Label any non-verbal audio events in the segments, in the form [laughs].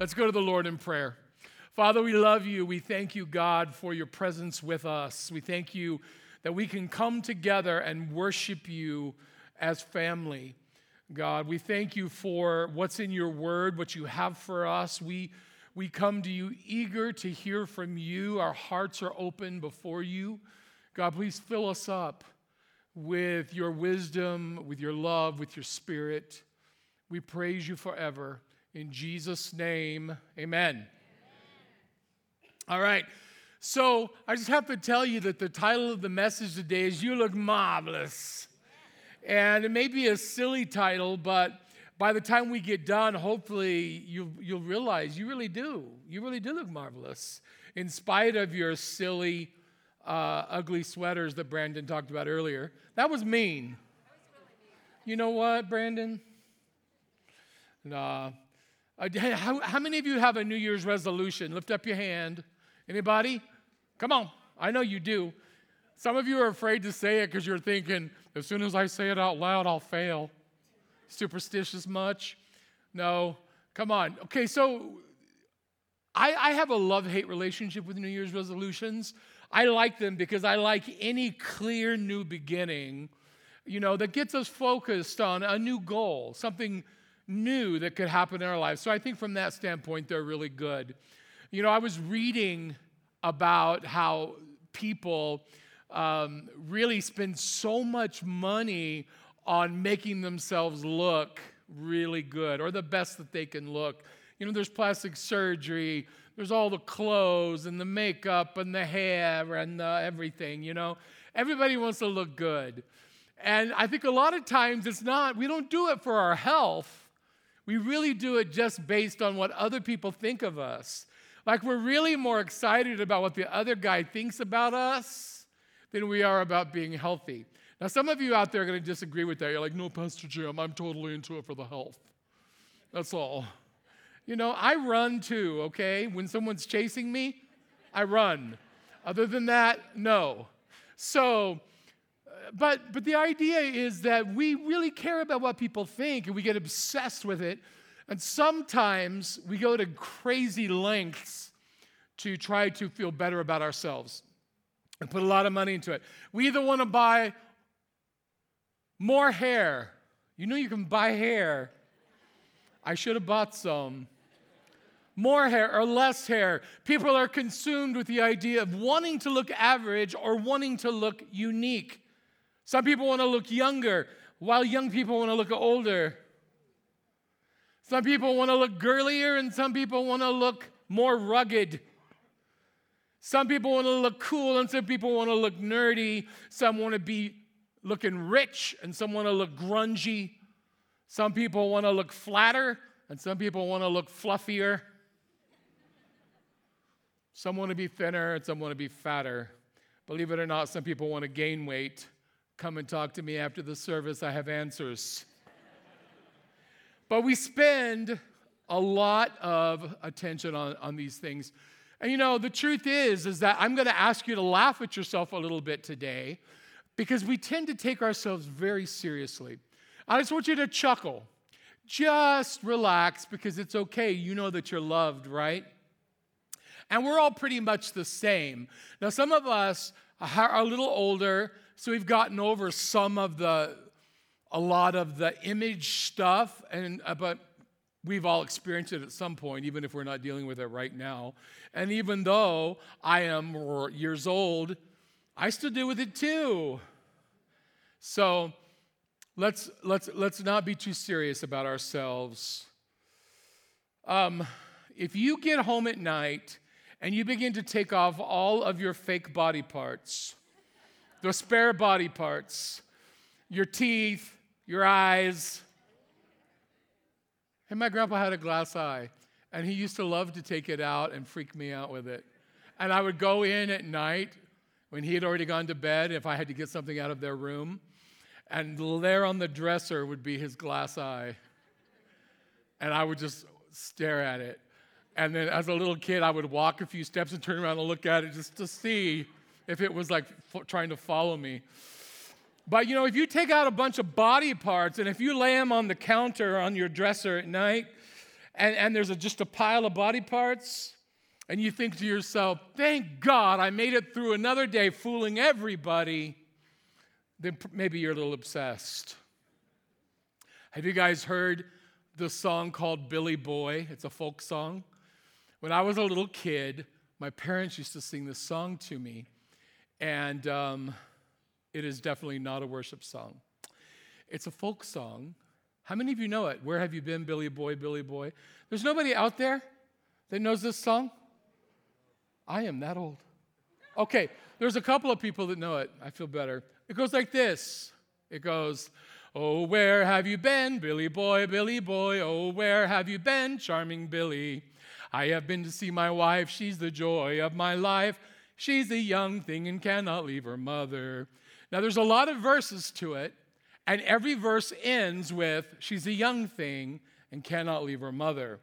Let's go to the Lord in prayer. Father, we love you. We thank you, God, for your presence with us. We thank you that we can come together and worship you as family. God, we thank you for what's in your word, what you have for us. We, we come to you eager to hear from you. Our hearts are open before you. God, please fill us up with your wisdom, with your love, with your spirit. We praise you forever. In Jesus' name, amen. All right. So I just have to tell you that the title of the message today is You Look Marvelous. And it may be a silly title, but by the time we get done, hopefully you'll, you'll realize you really do. You really do look marvelous. In spite of your silly, uh, ugly sweaters that Brandon talked about earlier. That was mean. You know what, Brandon? Nah. Uh, how, how many of you have a New Year's resolution? Lift up your hand. Anybody? Come on. I know you do. Some of you are afraid to say it because you're thinking, as soon as I say it out loud, I'll fail. Superstitious much? No. Come on. Okay, so I, I have a love hate relationship with New Year's resolutions. I like them because I like any clear new beginning, you know, that gets us focused on a new goal, something new that could happen in our lives. So I think from that standpoint, they're really good. You know, I was reading about how people um, really spend so much money on making themselves look really good or the best that they can look. You know, there's plastic surgery, there's all the clothes and the makeup and the hair and the everything, you know. Everybody wants to look good. And I think a lot of times it's not, we don't do it for our health. We really do it just based on what other people think of us. Like we're really more excited about what the other guy thinks about us than we are about being healthy. Now, some of you out there are going to disagree with that. You're like, no, Pastor Jim, I'm totally into it for the health. That's all. You know, I run too, okay? When someone's chasing me, I run. Other than that, no. So, but but the idea is that we really care about what people think and we get obsessed with it. And sometimes we go to crazy lengths to try to feel better about ourselves and put a lot of money into it. We either want to buy more hair. You know you can buy hair. I should have bought some. More hair or less hair. People are consumed with the idea of wanting to look average or wanting to look unique. Some people want to look younger, while young people want to look older. Some people want to look girlier, and some people want to look more rugged. Some people want to look cool, and some people want to look nerdy. Some want to be looking rich, and some want to look grungy. Some people want to look flatter, and some people want to look fluffier. Some want to be thinner, and some want to be fatter. Believe it or not, some people want to gain weight. Come and talk to me after the service, I have answers. but we spend a lot of attention on, on these things. And you know, the truth is, is that I'm going to ask you to laugh at yourself a little bit today because we tend to take ourselves very seriously. I just want you to chuckle. Just relax because it's okay. You know that you're loved, right? And we're all pretty much the same. Now, some of us are a little older, so we've gotten over some of the, a lot of the image stuff, and uh, but we've all experienced it at some point, even if we're not dealing with it right now. And even though I am years old, I still deal with it too. So let's let's let's not be too serious about ourselves. Um, if you get home at night and you begin to take off all of your fake body parts, the spare body parts, your teeth, your eyes. And my grandpa had a glass eye, and he used to love to take it out and freak me out with it. And I would go in at night when he had already gone to bed, if I had to get something out of their room, and there on the dresser would be his glass eye. And I would just stare at it. And then as a little kid, I would walk a few steps and turn around and look at it just to see if it was like f- trying to follow me. But you know, if you take out a bunch of body parts and if you lay them on the counter on your dresser at night, and, and there's a, just a pile of body parts, and you think to yourself, thank God I made it through another day fooling everybody, then maybe you're a little obsessed. Have you guys heard the song called Billy Boy? It's a folk song. When I was a little kid, my parents used to sing this song to me, and um, it is definitely not a worship song. It's a folk song. How many of you know it? Where have you been, Billy Boy, Billy Boy? There's nobody out there that knows this song? I am that old. Okay, there's a couple of people that know it. I feel better. It goes like this it goes, Oh, where have you been, Billy boy, Billy boy? Oh, where have you been, charming Billy? I have been to see my wife, she's the joy of my life. She's a young thing and cannot leave her mother. Now, there's a lot of verses to it, and every verse ends with, She's a young thing and cannot leave her mother.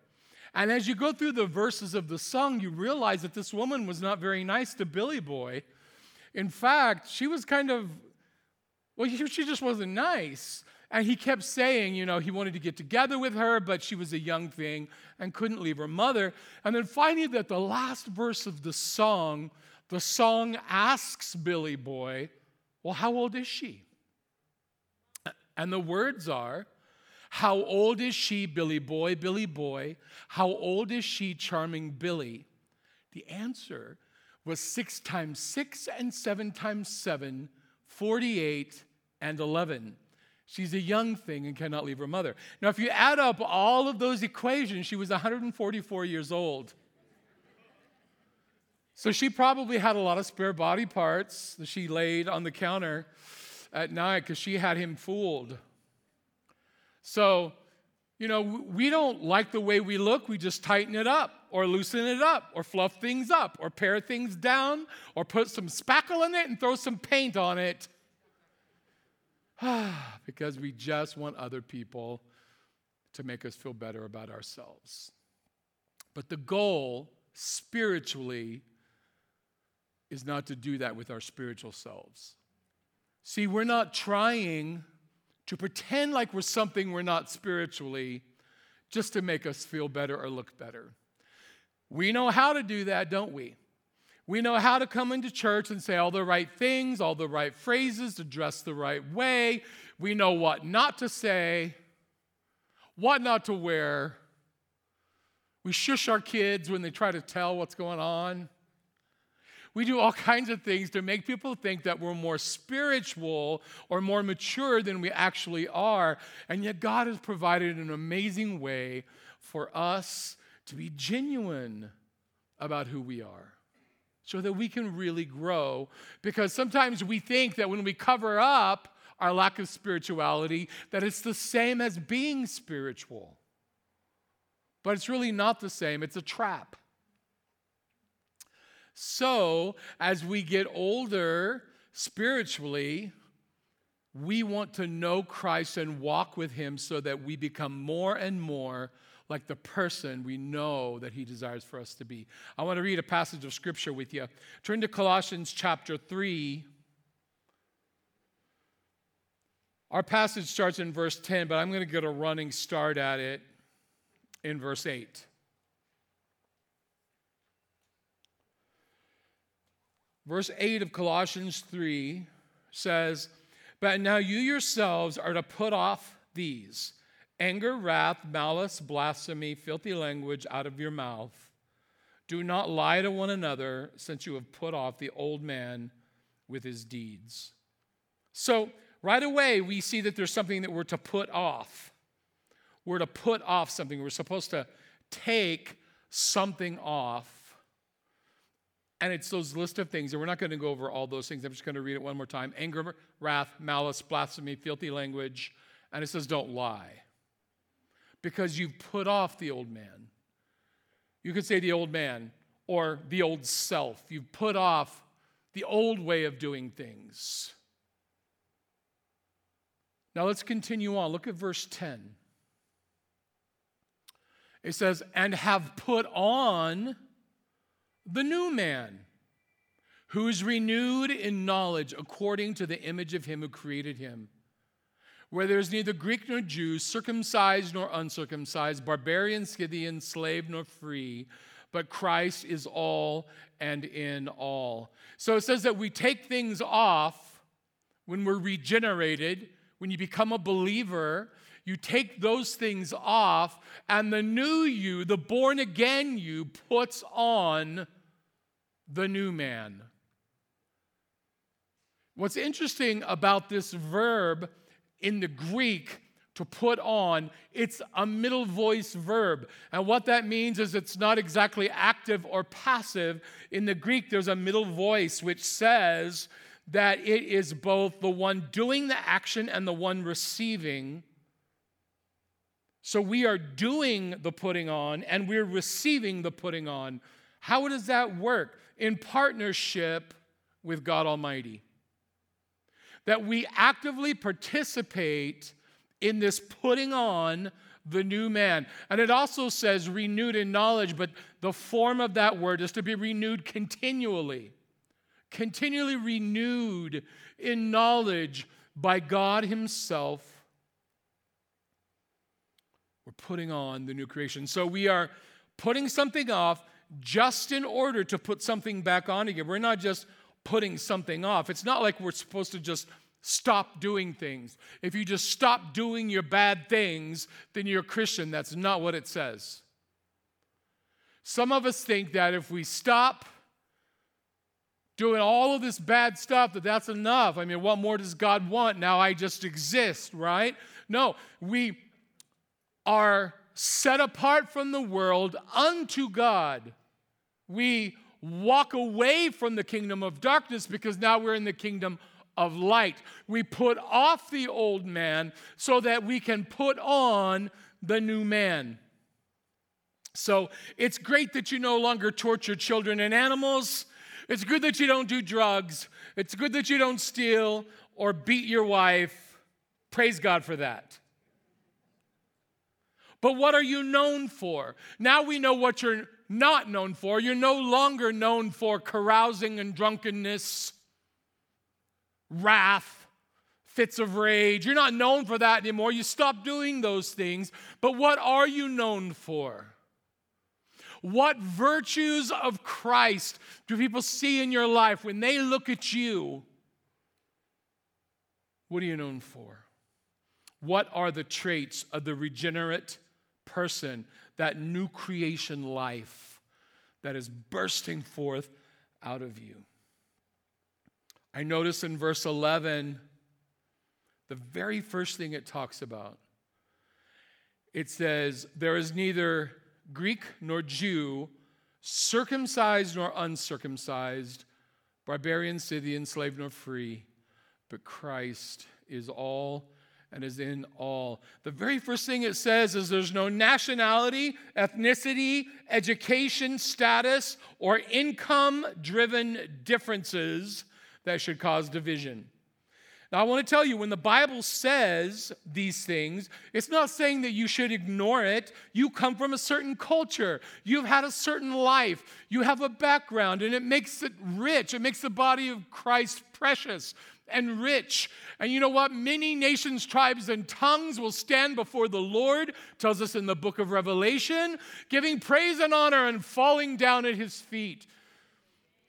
And as you go through the verses of the song, you realize that this woman was not very nice to Billy Boy. In fact, she was kind of, well, she just wasn't nice. And he kept saying, you know, he wanted to get together with her, but she was a young thing and couldn't leave her mother. And then finally, that the last verse of the song, the song asks Billy Boy, well, how old is she? And the words are, How old is she, Billy Boy, Billy Boy? How old is she, charming Billy? The answer was six times six and seven times seven, 48 and 11. She's a young thing and cannot leave her mother. Now, if you add up all of those equations, she was 144 years old. So she probably had a lot of spare body parts that she laid on the counter at night because she had him fooled. So, you know, we don't like the way we look, we just tighten it up or loosen it up or fluff things up or pare things down or put some spackle in it and throw some paint on it. [sighs] because we just want other people to make us feel better about ourselves. But the goal spiritually is not to do that with our spiritual selves. See, we're not trying to pretend like we're something we're not spiritually just to make us feel better or look better. We know how to do that, don't we? We know how to come into church and say all the right things, all the right phrases, to dress the right way. We know what not to say, what not to wear. We shush our kids when they try to tell what's going on. We do all kinds of things to make people think that we're more spiritual or more mature than we actually are. And yet, God has provided an amazing way for us to be genuine about who we are so that we can really grow. Because sometimes we think that when we cover up our lack of spirituality, that it's the same as being spiritual. But it's really not the same, it's a trap. So, as we get older spiritually, we want to know Christ and walk with Him so that we become more and more like the person we know that He desires for us to be. I want to read a passage of Scripture with you. Turn to Colossians chapter 3. Our passage starts in verse 10, but I'm going to get a running start at it in verse 8. Verse 8 of Colossians 3 says, But now you yourselves are to put off these anger, wrath, malice, blasphemy, filthy language out of your mouth. Do not lie to one another, since you have put off the old man with his deeds. So, right away, we see that there's something that we're to put off. We're to put off something. We're supposed to take something off and it's those list of things, and we're not going to go over all those things. I'm just going to read it one more time anger, wrath, malice, blasphemy, filthy language. And it says, don't lie. Because you've put off the old man. You could say the old man or the old self. You've put off the old way of doing things. Now let's continue on. Look at verse 10. It says, and have put on the new man, who is renewed in knowledge according to the image of him who created him. where there is neither Greek nor Jew, circumcised nor uncircumcised, barbarian, Scythian, slave nor free, but Christ is all and in all. So it says that we take things off when we're regenerated, when you become a believer. You take those things off, and the new you, the born again you, puts on the new man. What's interesting about this verb in the Greek to put on, it's a middle voice verb. And what that means is it's not exactly active or passive. In the Greek, there's a middle voice which says that it is both the one doing the action and the one receiving. So we are doing the putting on and we're receiving the putting on. How does that work? In partnership with God Almighty that we actively participate in this putting on the new man. And it also says renewed in knowledge, but the form of that word is to be renewed continually. Continually renewed in knowledge by God Himself. We're putting on the new creation. So we are putting something off just in order to put something back on again. We're not just putting something off. It's not like we're supposed to just stop doing things. If you just stop doing your bad things, then you're a Christian. That's not what it says. Some of us think that if we stop doing all of this bad stuff that that's enough. I mean, what more does God want? Now I just exist, right? No, we are set apart from the world unto God. We walk away from the kingdom of darkness because now we're in the kingdom of light. We put off the old man so that we can put on the new man. So it's great that you no longer torture children and animals. It's good that you don't do drugs. It's good that you don't steal or beat your wife. Praise God for that. But what are you known for? Now we know what you're not known for. You're no longer known for carousing and drunkenness, wrath, fits of rage. You're not known for that anymore. You stop doing those things. But what are you known for? What virtues of Christ do people see in your life when they look at you? What are you known for? What are the traits of the regenerate person, that new creation life that is bursting forth out of you. I notice in verse 11, the very first thing it talks about, it says, There is neither Greek nor Jew, circumcised nor uncircumcised, barbarian, Scythian, slave nor free, but Christ is all and is in all. The very first thing it says is there's no nationality, ethnicity, education, status, or income driven differences that should cause division. Now, I want to tell you, when the Bible says these things, it's not saying that you should ignore it. You come from a certain culture, you've had a certain life, you have a background, and it makes it rich. It makes the body of Christ precious and rich. And you know what? Many nations, tribes, and tongues will stand before the Lord, tells us in the book of Revelation, giving praise and honor and falling down at his feet.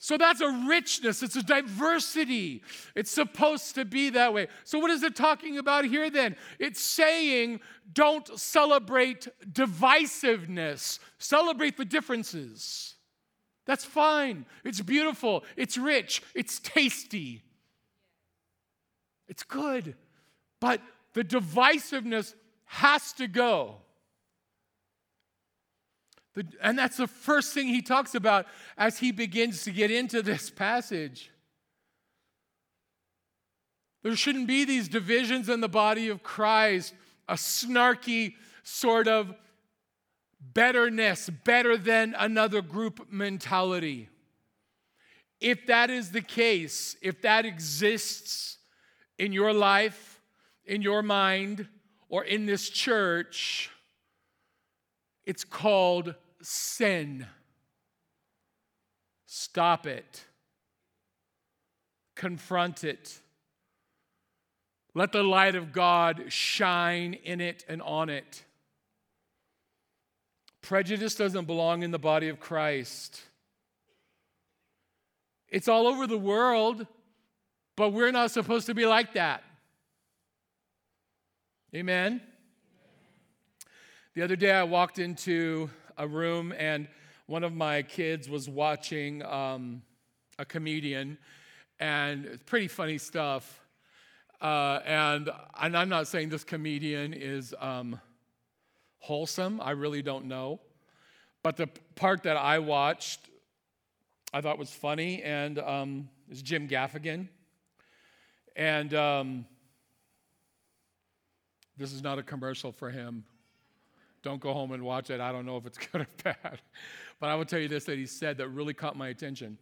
So that's a richness, it's a diversity. It's supposed to be that way. So, what is it talking about here then? It's saying don't celebrate divisiveness, celebrate the differences. That's fine. It's beautiful. It's rich. It's tasty. It's good. But the divisiveness has to go. The, and that's the first thing he talks about as he begins to get into this passage. There shouldn't be these divisions in the body of Christ, a snarky sort of betterness, better than another group mentality. If that is the case, if that exists, in your life, in your mind, or in this church, it's called sin. Stop it. Confront it. Let the light of God shine in it and on it. Prejudice doesn't belong in the body of Christ. It's all over the world, but we're not supposed to be like that. Amen? The other day I walked into a room and one of my kids was watching um, a comedian, and pretty funny stuff. Uh, and, and, I'm not saying this comedian is um, wholesome, I really don't know. But the part that I watched, I thought was funny, and um, is Jim Gaffigan. And um, this is not a commercial for him. Don't go home and watch it. I don't know if it's [laughs] good or bad. But I will tell you this that he said that really caught my attention.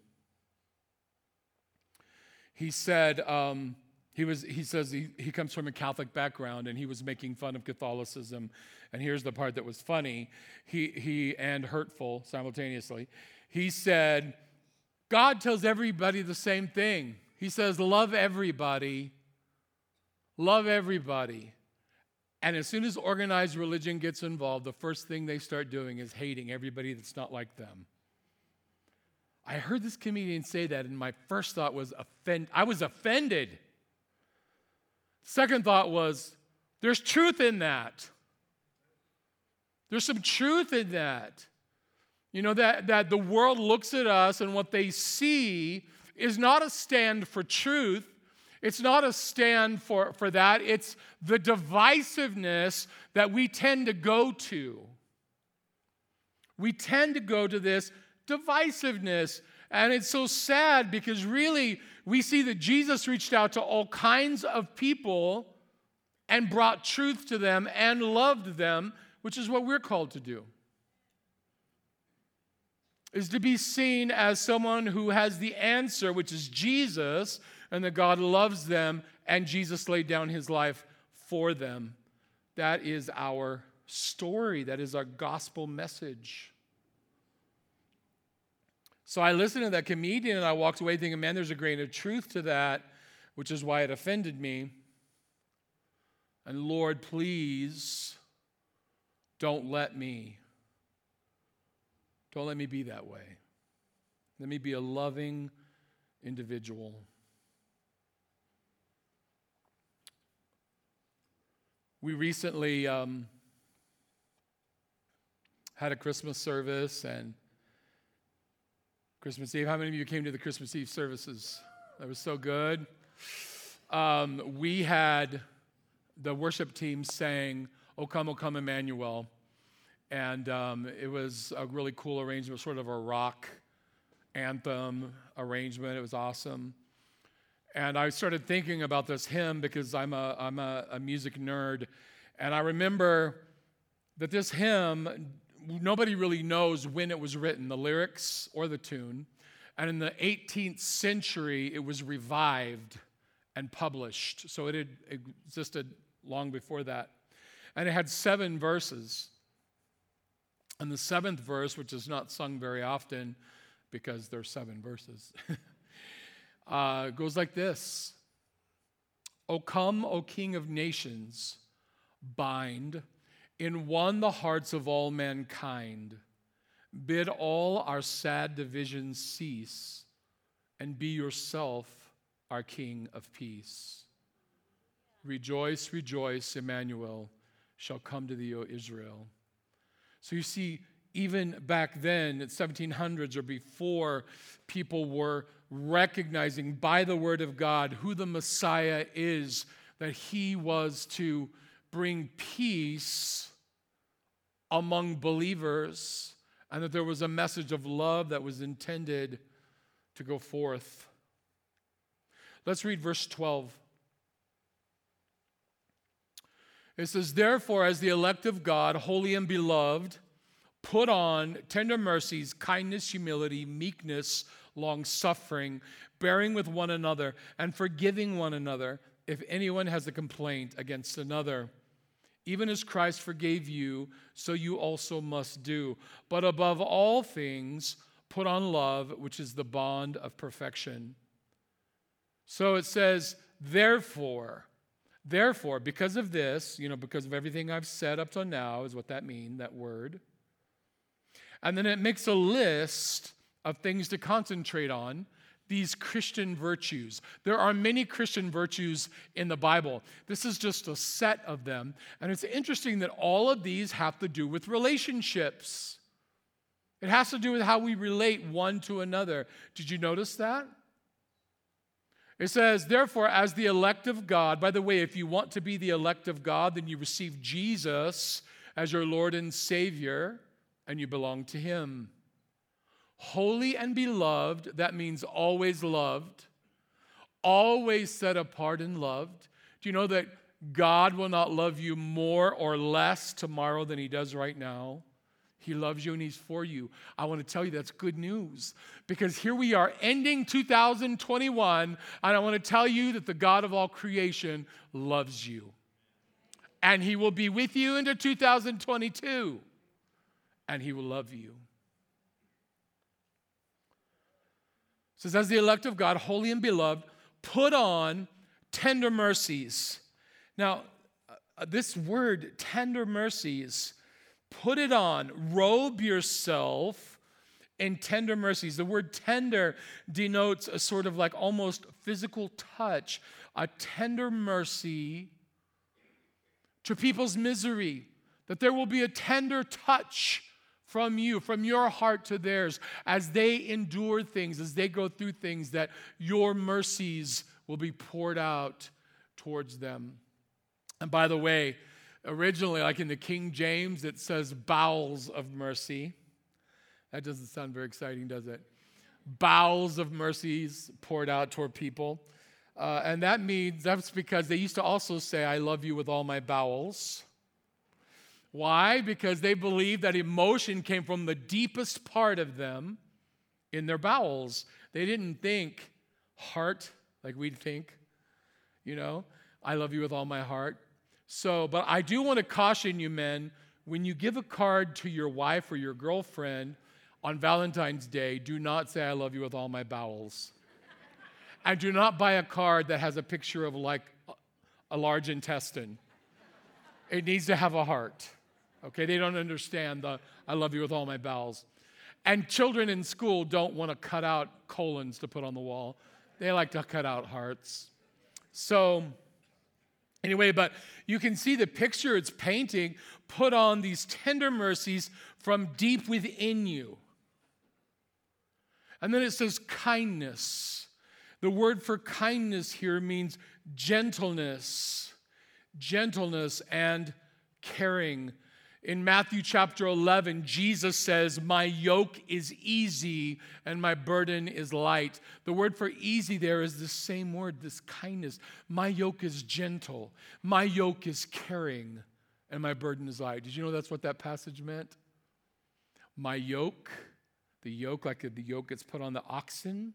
He said, um, he, was, he says he, he comes from a Catholic background and he was making fun of Catholicism. And here's the part that was funny he, he, and hurtful simultaneously. He said, God tells everybody the same thing. He says, Love everybody. Love everybody. And as soon as organized religion gets involved, the first thing they start doing is hating everybody that's not like them. I heard this comedian say that, and my first thought was offend. I was offended. Second thought was, there's truth in that. There's some truth in that. You know, that, that the world looks at us and what they see is not a stand for truth, it's not a stand for, for that. It's the divisiveness that we tend to go to. We tend to go to this divisiveness. And it's so sad because really we see that Jesus reached out to all kinds of people and brought truth to them and loved them, which is what we're called to do. Is to be seen as someone who has the answer, which is Jesus, and that God loves them, and Jesus laid down his life for them. That is our story, that is our gospel message. So I listened to that comedian and I walked away thinking, man, there's a grain of truth to that, which is why it offended me. And Lord, please don't let me, don't let me be that way. Let me be a loving individual. We recently um, had a Christmas service and Christmas Eve. How many of you came to the Christmas Eve services? That was so good. Um, we had the worship team sang, O come, O come, Emmanuel. And um, it was a really cool arrangement, sort of a rock anthem arrangement. It was awesome. And I started thinking about this hymn because I'm a, I'm a, a music nerd. And I remember that this hymn, nobody really knows when it was written, the lyrics or the tune. And in the 18th century, it was revived and published. So it had existed long before that. And it had seven verses. And the seventh verse, which is not sung very often because there's seven verses, [laughs] uh, goes like this O come, O King of nations, bind in one the hearts of all mankind. Bid all our sad divisions cease, and be yourself our King of peace. Rejoice, rejoice, Emmanuel shall come to thee, O Israel. So you see, even back then, in 1700s or before, people were recognizing by the word of God who the Messiah is, that he was to bring peace among believers, and that there was a message of love that was intended to go forth. Let's read verse 12. It says, Therefore, as the elect of God, holy and beloved, Put on tender mercies, kindness, humility, meekness, long suffering, bearing with one another, and forgiving one another if anyone has a complaint against another. Even as Christ forgave you, so you also must do. But above all things, put on love, which is the bond of perfection. So it says, therefore, Therefore, because of this, you know, because of everything I've said up till now, is what that means, that word. And then it makes a list of things to concentrate on these Christian virtues. There are many Christian virtues in the Bible. This is just a set of them. And it's interesting that all of these have to do with relationships. It has to do with how we relate one to another. Did you notice that? It says, therefore, as the elect of God, by the way, if you want to be the elect of God, then you receive Jesus as your Lord and Savior, and you belong to Him. Holy and beloved, that means always loved, always set apart and loved. Do you know that God will not love you more or less tomorrow than He does right now? He loves you and He's for you. I want to tell you that's good news because here we are ending 2021, and I want to tell you that the God of all creation loves you. And He will be with you into 2022, and He will love you. It says, as the elect of God, holy and beloved, put on tender mercies. Now, uh, this word, tender mercies, Put it on, robe yourself in tender mercies. The word tender denotes a sort of like almost physical touch, a tender mercy to people's misery, that there will be a tender touch from you, from your heart to theirs, as they endure things, as they go through things, that your mercies will be poured out towards them. And by the way, Originally, like in the King James, it says bowels of mercy. That doesn't sound very exciting, does it? Bowels of mercies poured out toward people. Uh, and that means, that's because they used to also say, I love you with all my bowels. Why? Because they believed that emotion came from the deepest part of them in their bowels. They didn't think heart like we'd think, you know, I love you with all my heart. So, but I do want to caution you, men, when you give a card to your wife or your girlfriend on Valentine's Day, do not say, I love you with all my bowels. and do not buy a card that has a picture of like a large intestine. It needs to have a heart. Okay, they don't understand the I love you with all my bowels. And children in school don't want to cut out colons to put on the wall. They like to cut out hearts. So, Anyway, but you can see the picture it's painting put on these tender mercies from deep within you. And then it says kindness. The word for kindness here means gentleness, gentleness and caring in Matthew chapter 11, Jesus says, My yoke is easy and my burden is light. The word for easy there is the same word, this kindness. My yoke is gentle, my yoke is caring, and my burden is light. Did you know that's what that passage meant? My yoke, the yoke, like the yoke gets put on the oxen.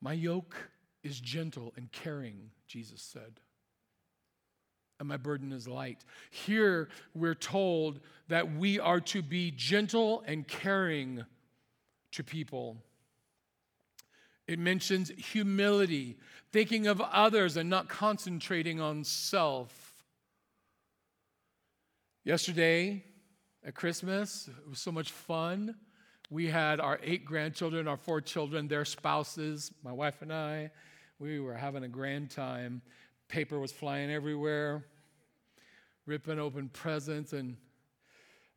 My yoke is gentle and caring, Jesus said and my burden is light. Here we're told that we are to be gentle and caring to people. It mentions humility, thinking of others and not concentrating on self. Yesterday at Christmas, it was so much fun. We had our eight grandchildren, our four children, their spouses, my wife and I. We were having a grand time paper was flying everywhere, ripping open presents, and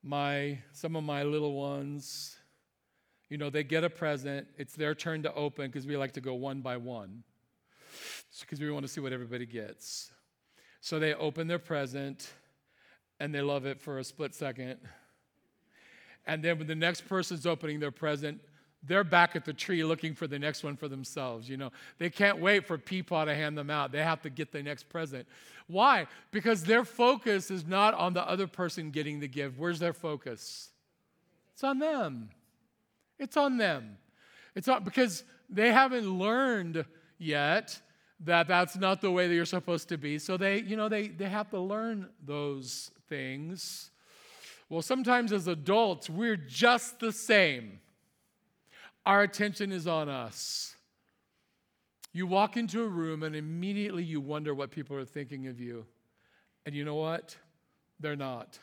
my some of my little ones, you know, they get a present. It's their turn to open because we like to go one by one, because we want to see what everybody gets. So they open their present, and they love it for a split second. And then when the next person's opening their present, they're back at the tree looking for the next one for themselves. You know, they can't wait for Peepaw to hand them out. They have to get the next present. Why? Because their focus is not on the other person getting the gift. Where's their focus? It's on them. It's on them. It's not because they haven't learned yet that that's not the way that you're supposed to be. So they, you know, they, they have to learn those things. Well, sometimes as adults, we're just the same our attention is on us. You walk into a room and immediately you wonder what people are thinking of you. And you know what? They're not.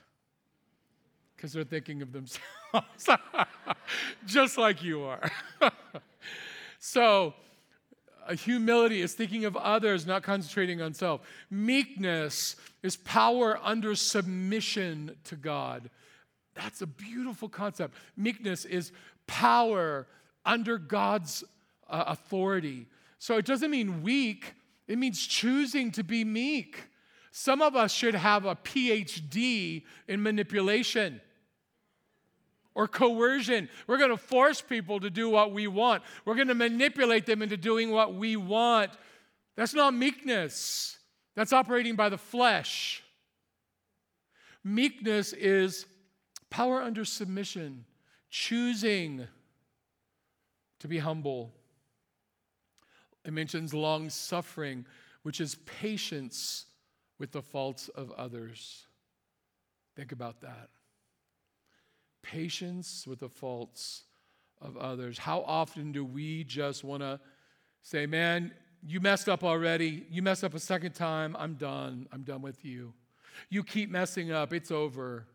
Because they're thinking of themselves, [laughs] just like you are. [laughs] so, uh, humility is thinking of others, not concentrating on self. Meekness is power under submission to God. That's a beautiful concept. Meekness is power under God's uh, authority. So it doesn't mean weak, it means choosing to be meek. Some of us should have a PhD in manipulation or coercion. We're going to force people to do what we want. We're going to manipulate them into doing what we want. That's not meekness, that's operating by the flesh. Meekness is power under submission, choosing to be humble. It mentions long suffering, which is patience with the faults of others. Think about that patience with the faults of others. How often do we just want to say, man, you messed up already. You messed up a second time. I'm done. I'm done with you. You keep messing up. It's over.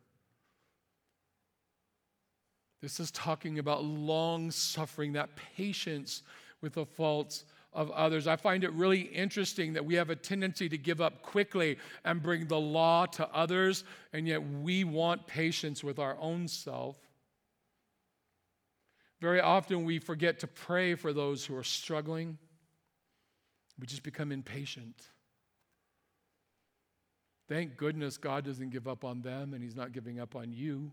This is talking about long suffering, that patience with the faults of others. I find it really interesting that we have a tendency to give up quickly and bring the law to others, and yet we want patience with our own self. Very often we forget to pray for those who are struggling. We just become impatient. Thank goodness God doesn't give up on them and He's not giving up on you.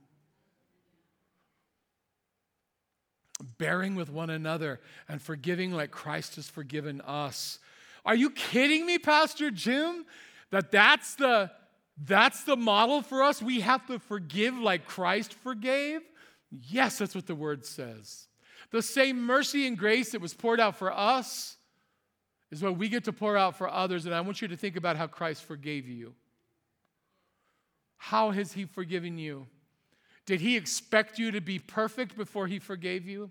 Bearing with one another and forgiving like Christ has forgiven us. Are you kidding me, Pastor Jim? That that's the that's the model for us. We have to forgive like Christ forgave? Yes, that's what the word says. The same mercy and grace that was poured out for us is what we get to pour out for others. And I want you to think about how Christ forgave you. How has he forgiven you? Did he expect you to be perfect before he forgave you?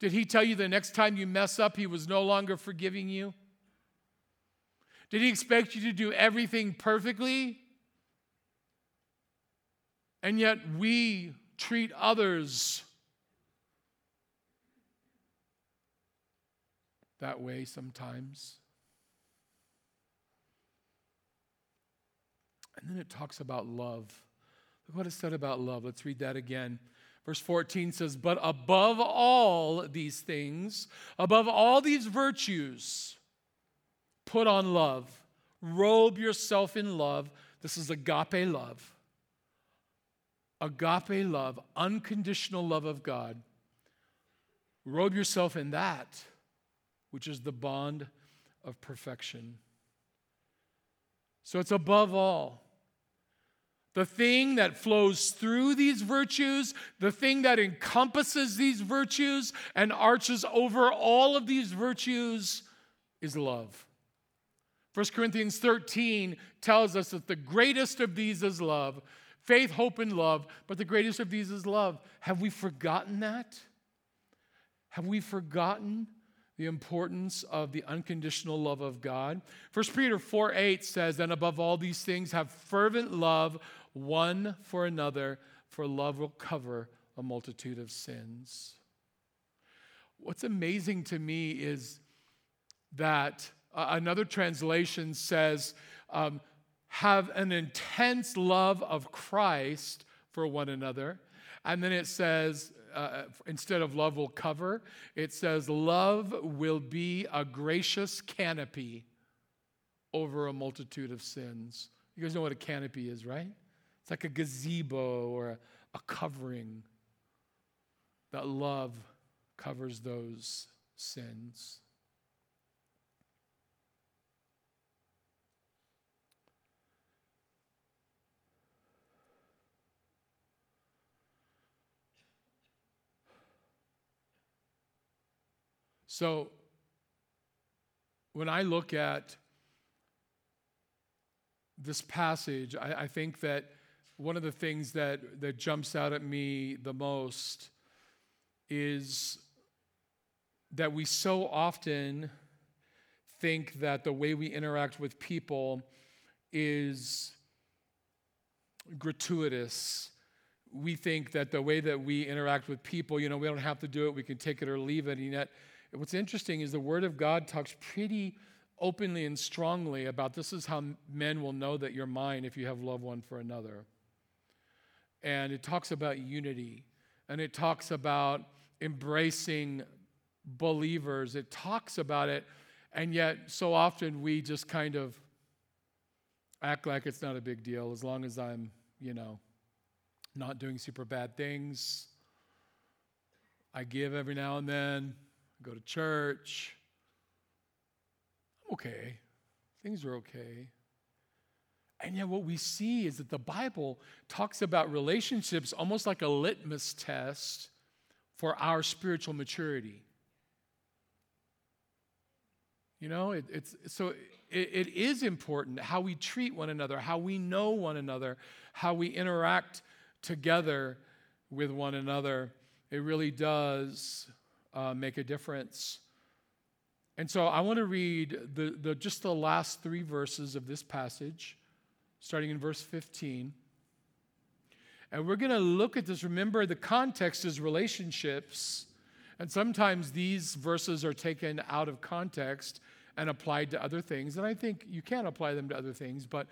Did he tell you the next time you mess up, he was no longer forgiving you? Did he expect you to do everything perfectly? And yet we treat others that way sometimes. And then it talks about love. Look what it said about love. Let's read that again. Verse 14 says, But above all these things, above all these virtues, put on love. Robe yourself in love. This is agape love. Agape love, unconditional love of God. Robe yourself in that, which is the bond of perfection. So it's above all. The thing that flows through these virtues, the thing that encompasses these virtues and arches over all of these virtues is love. 1 Corinthians 13 tells us that the greatest of these is love. Faith, hope, and love, but the greatest of these is love. Have we forgotten that? Have we forgotten the importance of the unconditional love of God? 1 Peter 4 8 says, And above all these things, have fervent love one for another, for love will cover a multitude of sins. What's amazing to me is that uh, another translation says, um, have an intense love of Christ for one another. And then it says, uh, instead of love will cover, it says, love will be a gracious canopy over a multitude of sins. You guys know what a canopy is, right? It's like a gazebo or a, a covering. That love covers those sins. So, when I look at this passage, I, I think that one of the things that, that jumps out at me the most is that we so often think that the way we interact with people is gratuitous. We think that the way that we interact with people, you know, we don't have to do it, we can take it or leave it. And yet, what's interesting is the Word of God talks pretty openly and strongly about this is how men will know that you're mine if you have love one for another. And it talks about unity, and it talks about embracing believers. It talks about it, and yet so often we just kind of act like it's not a big deal as long as I'm, you know, not doing super bad things. I give every now and then, go to church. I'm okay. Things are okay. And yet, what we see is that the Bible talks about relationships almost like a litmus test for our spiritual maturity. You know, it, it's so it, it is important how we treat one another, how we know one another, how we interact together with one another. It really does uh, make a difference. And so I want to read the, the, just the last three verses of this passage, starting in verse 15. And we're going to look at this. Remember, the context is relationships. And sometimes these verses are taken out of context and applied to other things. And I think you can apply them to other things, but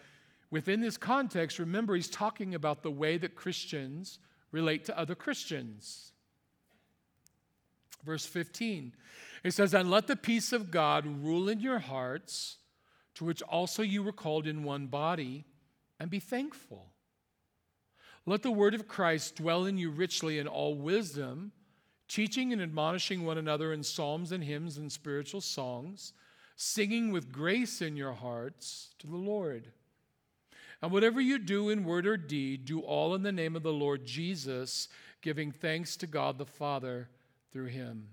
within this context, remember, he's talking about the way that Christians relate to other Christians. Verse 15, it says, And let the peace of God rule in your hearts, to which also you were called in one body, and be thankful. Let the word of Christ dwell in you richly in all wisdom, teaching and admonishing one another in psalms and hymns and spiritual songs singing with grace in your hearts to the Lord. And whatever you do in word or deed, do all in the name of the Lord Jesus, giving thanks to God the Father through him.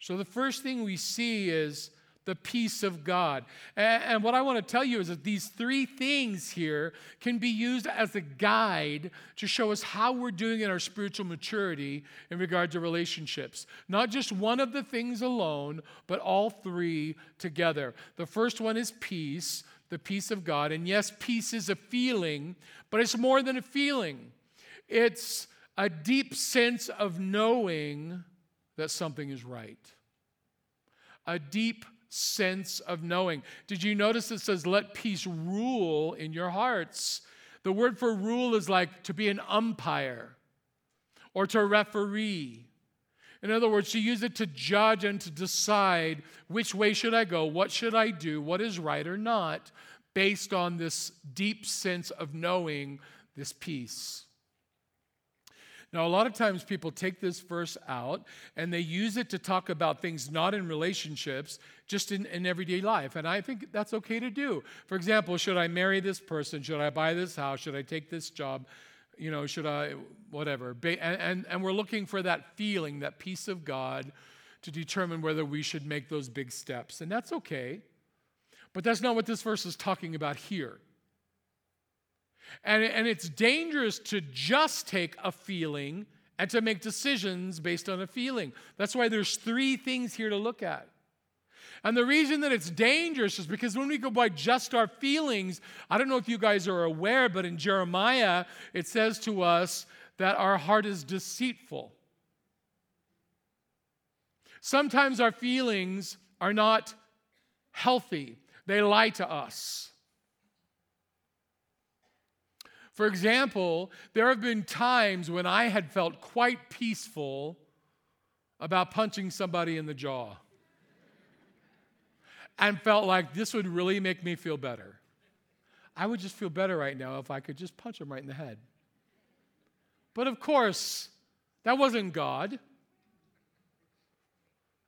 So the first thing we see is the peace of God. And, what I want to tell you is that these three things here can be used as a guide to show us how we're doing in our spiritual maturity in regard to relationships. Not just one of the things alone, but all three together. The first one is peace, the peace of God. And yes, peace is a feeling, but it's more than a feeling, it's a deep sense of knowing that something is right. A deep sense of knowing. Did you notice it says, let peace rule in your hearts? The word for rule is like to be an umpire or to referee. In other words, to use it to judge and to decide which way should I go, what should I do, what is right or not, based on this deep sense of knowing this peace. Now, a lot of times people take this verse out and they use it to talk about things not in relationships, just in, in everyday life. And I think that's okay to do. For example, should I marry this person? Should I buy this house? Should I take this job? You know, should I, whatever. And, and, and we're looking for that feeling, that peace of God to determine whether we should make those big steps. And that's okay. But that's not what this verse is talking about here. And, and it's dangerous to just take a feeling and to make decisions based on a feeling. That's why there's three things here to look at. And the reason that it's dangerous is because when we go by just our feelings, I don't know if you guys are aware, but in Jeremiah, it says to us that our heart is deceitful. Sometimes our feelings are not healthy, they lie to us. For example, there have been times when I had felt quite peaceful about punching somebody in the jaw and felt like this would really make me feel better. I would just feel better right now if I could just punch him right in the head. But of course, that wasn't God.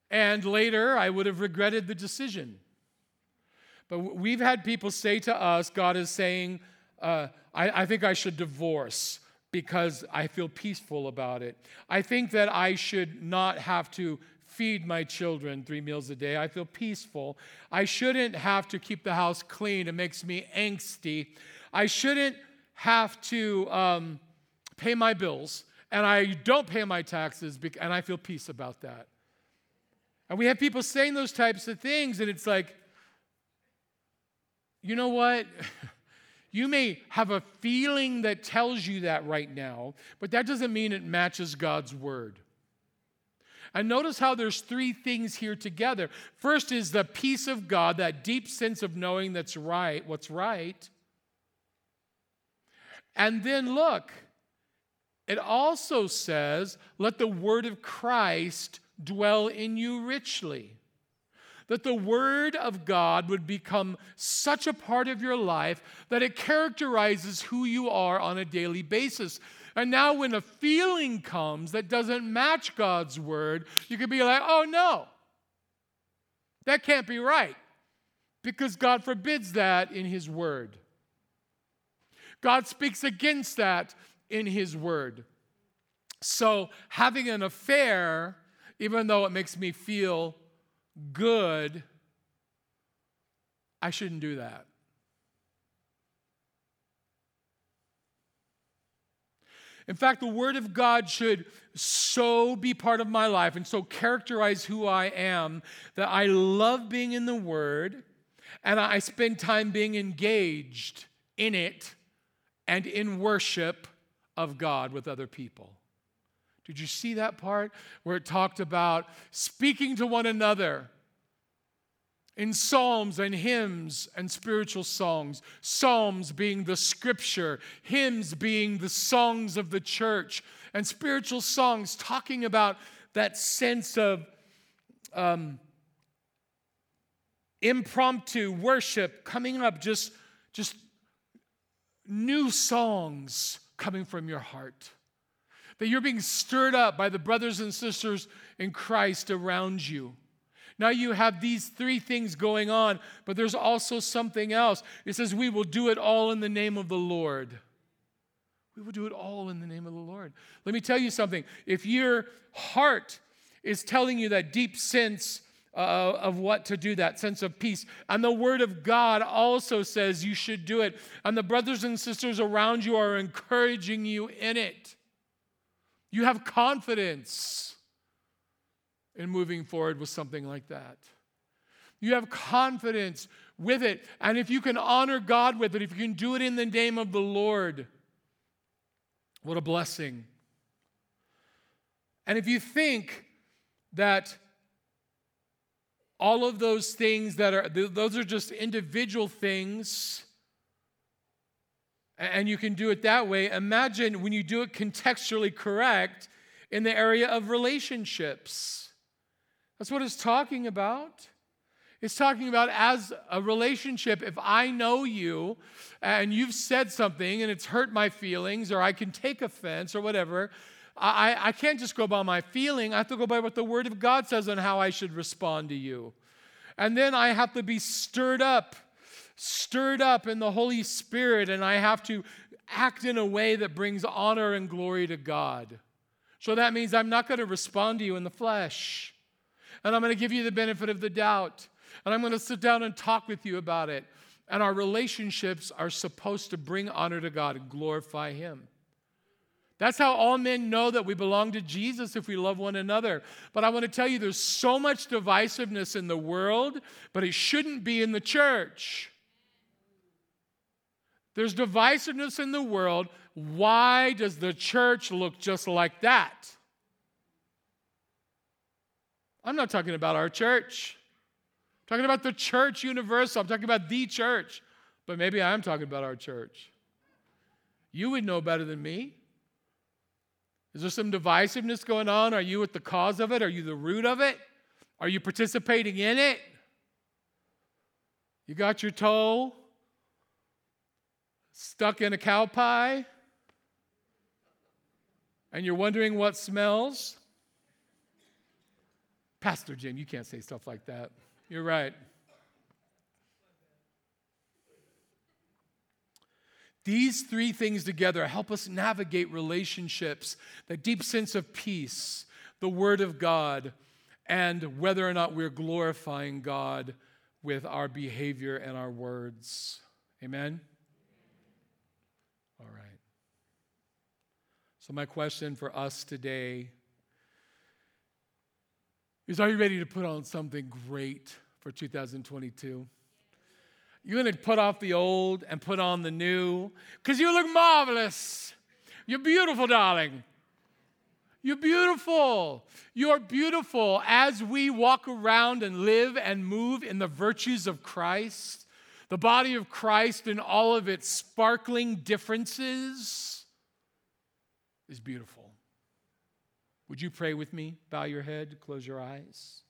And later, I would have regretted the decision. But we've had people say to us, God is saying, uh, I, I think I should divorce because I feel peaceful about it. I think that I should not have to feed my children three meals a day. I feel peaceful. I shouldn't have to keep the house clean. It makes me angsty. I shouldn't have to um, pay my bills, and I don't pay my taxes, and I feel peace about that. And we have people saying those types of things, and it's like, you know what? [laughs] You may have a feeling that tells you that right now, but that doesn't mean it matches God's word. And notice how there's three things here together. First is the peace of God, that deep sense of knowing that's right, what's right. And then look, it also says, let the word of Christ dwell in you richly that the Word of God would become such a part of your life that it characterizes who you are on a daily basis. And now, when a feeling comes that doesn't match God's Word, you can be like, oh no, that can't be right because God forbids that in His Word. God speaks against that in His Word. So, having an affair, even though it makes me feel good, I shouldn't do that. In fact, the Word of God should so be part of my life and so characterize who I am that I love being in the Word and I spend time being engaged in it and in worship of God with other people. Did you see that part where it talked about speaking to one another in psalms and hymns and spiritual songs? Psalms being the scripture, hymns being the songs of the church, and spiritual songs talking about that sense of um, impromptu worship coming up, just, just new songs coming from your heart that you're being stirred up by the brothers and sisters in Christ around you. Now you have these three things going on, but there's also something else. It says, We will do it all in the name of the Lord. We will do it all in the name of the Lord. Let me tell you something. If your heart is telling you that deep sense uh, of what to do, that sense of peace, and the Word of God also says you should do it, and the brothers and sisters around you are encouraging you in it, you have confidence in moving forward with something like that. You have confidence with it. And if you can honor God with it, if you can do it in the name of the Lord, what a blessing. And if you think that all of those things that are, those are just individual things, and you can do it that way. Imagine when you do it contextually correct in the area of relationships. That's what it's talking about. It's talking about as a relationship, if I know you and you've said something and it's hurt my feelings, or I can take offense or whatever, I, I can't just go by my feeling. I have to go by what the Word of God says on how I should respond to you. And then I have to be stirred up stirred up in the Holy Spirit, and I have to act in a way that brings honor and glory to God. So that means I'm not going to respond to you in the flesh. And I'm going to give you the benefit of the doubt. And I'm going to sit down and talk with you about it. And our relationships are supposed to bring honor to God and glorify Him. That's how all men know that we belong to Jesus if we love one another. But I want to tell you, there's so much divisiveness in the world, but it shouldn't be in the church. There's divisiveness in the world. Why does the church look just like that? I'm not talking about our church. I'm talking about the church universal. I'm talking about the church. But maybe I'm talking about our church. You would know better than me. Is there some divisiveness going on? Are you at the cause of it? Are you the root of it? Are you participating in it? You got your toe stuck in a cow pie and you're wondering what smells? Pastor Jim, you can't say stuff like that. You're right. These three things together help us navigate relationships, the deep sense of peace, the Word of God, and whether or not we're glorifying God with our behavior and our words. Amen? All right. So, my question for us today is are you ready to put on something great for 2022? You're going to put off the old and put on the new because you look marvelous. You're beautiful, darling. You're beautiful. You're beautiful as we walk around and live and move in the virtues of Christ, the body of Christ in all of its sparkling differences is beautiful. Would you pray with me? Bow your head, close your eyes.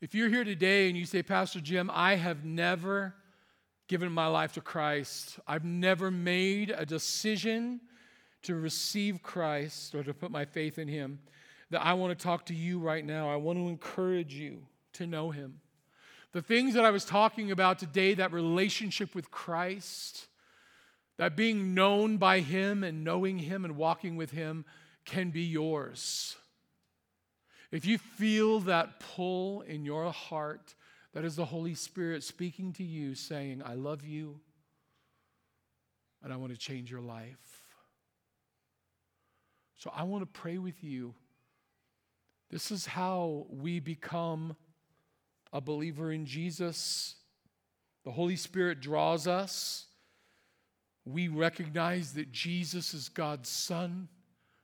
If you're here today and you say, Pastor Jim, I have never given my life to Christ, I've never made a decision to receive Christ or to put my faith in Him, that I want to talk to you right now. I want to encourage you to know Him. The things that I was talking about today, that relationship with Christ, that being known by Him and knowing Him and walking with Him can be yours. If you feel that pull in your heart, that is the Holy Spirit speaking to you, saying, I love you and I want to change your life. So I want to pray with you. This is how we become a believer in Jesus. The Holy Spirit draws us. We recognize that Jesus is God's Son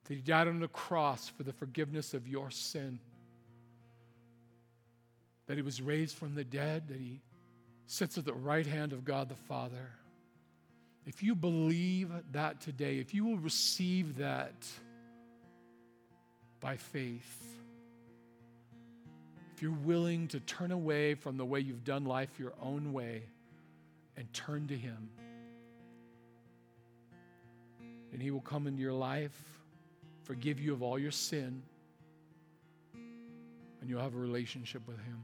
that he died on the cross for the forgiveness of your sin, that he was raised from the dead, that he sits at the right hand of God the Father. If you believe that today, if you will receive that by faith, if you're willing to turn away from the way you've done life your own way and turn to Him, and He will come into your life forgive you of all your sin, and you'll have a relationship with Him.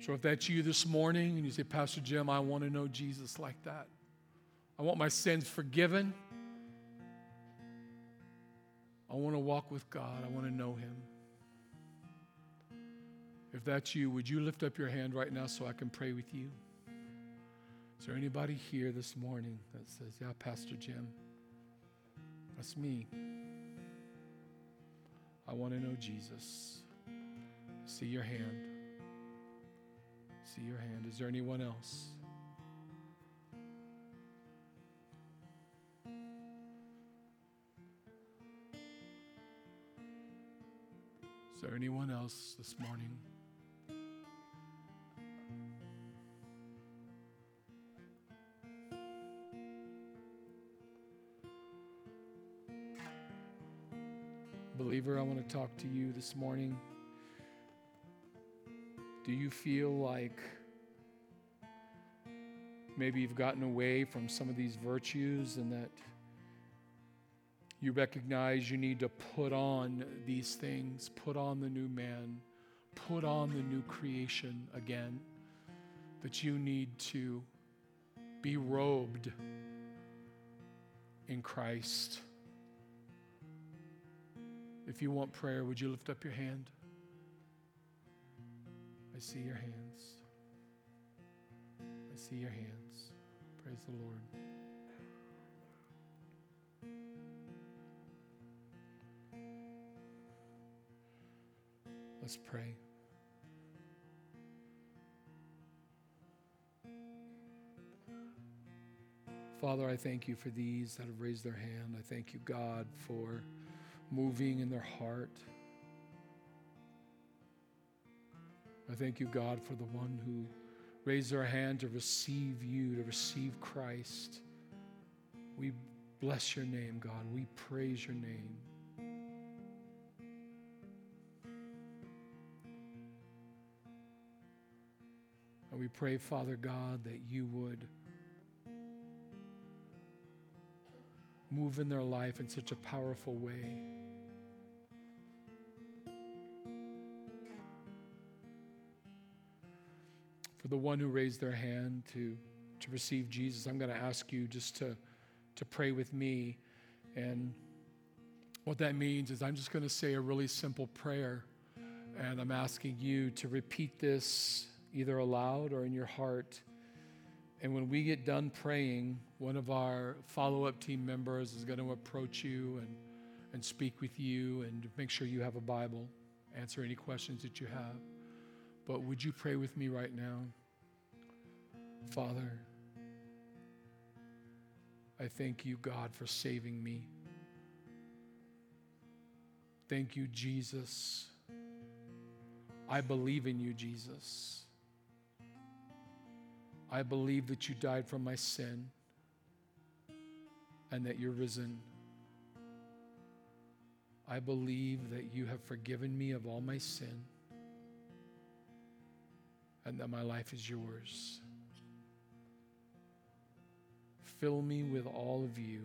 So if that's you this morning and you say, Pastor Jim, I want to know Jesus like that, I want my sins forgiven. I want to walk with God. I want to know Him. If that's you, would you lift up your hand right now so I can pray with you? Is there anybody here this morning that says, Yeah, Pastor Jim? That's me. I want to know Jesus. See your hand. See your hand. Is there anyone else? Is there anyone else this morning? Believer, I want to talk to you this morning. Do you feel like maybe you've gotten away from some of these virtues and that you recognize you need to put on these things, put on the new man, put on the new creation again, that you need to be robed in Christ? If you want prayer, would you lift up your hand? I see your hands. I see your hands. Praise the Lord. Let's pray. Father, I thank you for these that have raised their hand. I thank you, God, for moving in their heart. I thank you, God, for the one who raised their hand to receive you, to receive Christ. We bless your name, God. We praise your name. We pray, Father God, that you would. move in their life in such a powerful way. For the one who raised their hand to, to receive Jesus, I'm going to ask you just to, to pray with me. And what that means is I'm just going to say a really simple prayer. And I'm asking you to repeat this either aloud or in your heart And when we get done praying, one of our follow up team members is going to approach you and, and speak with you and make sure you have a Bible, answer any questions that you have. But would you pray with me right now? Father, I thank you, God, for saving me. Thank you, Jesus. I believe in you, Jesus. I believe that you died for my sin and that you're risen. I believe that you have forgiven me of all my sin and that my life is yours. Fill me with all of you.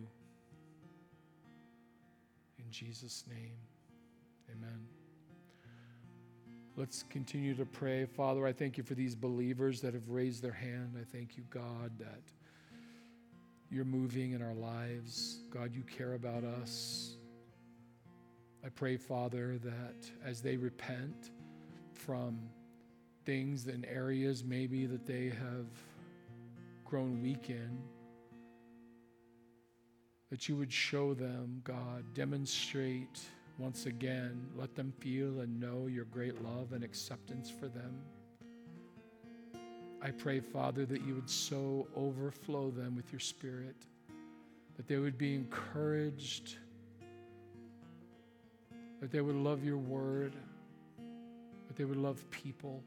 In Jesus' name, amen. Let's continue to pray. Father, I thank you for these believers that have raised their hand. I thank you, God, that you're moving in our lives. God, you care about us. I pray, Father, that as they repent from things and areas maybe that they have grown weak in, that you would show them, God, demonstrate once again, let them feel and know your great love and acceptance for them. I pray, Father, that you would so overflow them with your Spirit, that they would be encouraged, that they would love your word, that they would love people.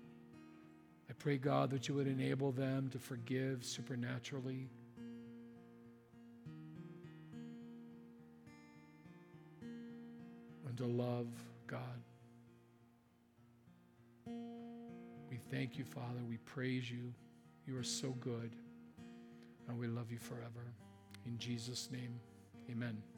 I pray, God, that you would enable them to forgive supernaturally. To love God. We thank you, Father. We praise you. You are so good, and we love you forever. In Jesus' name, amen.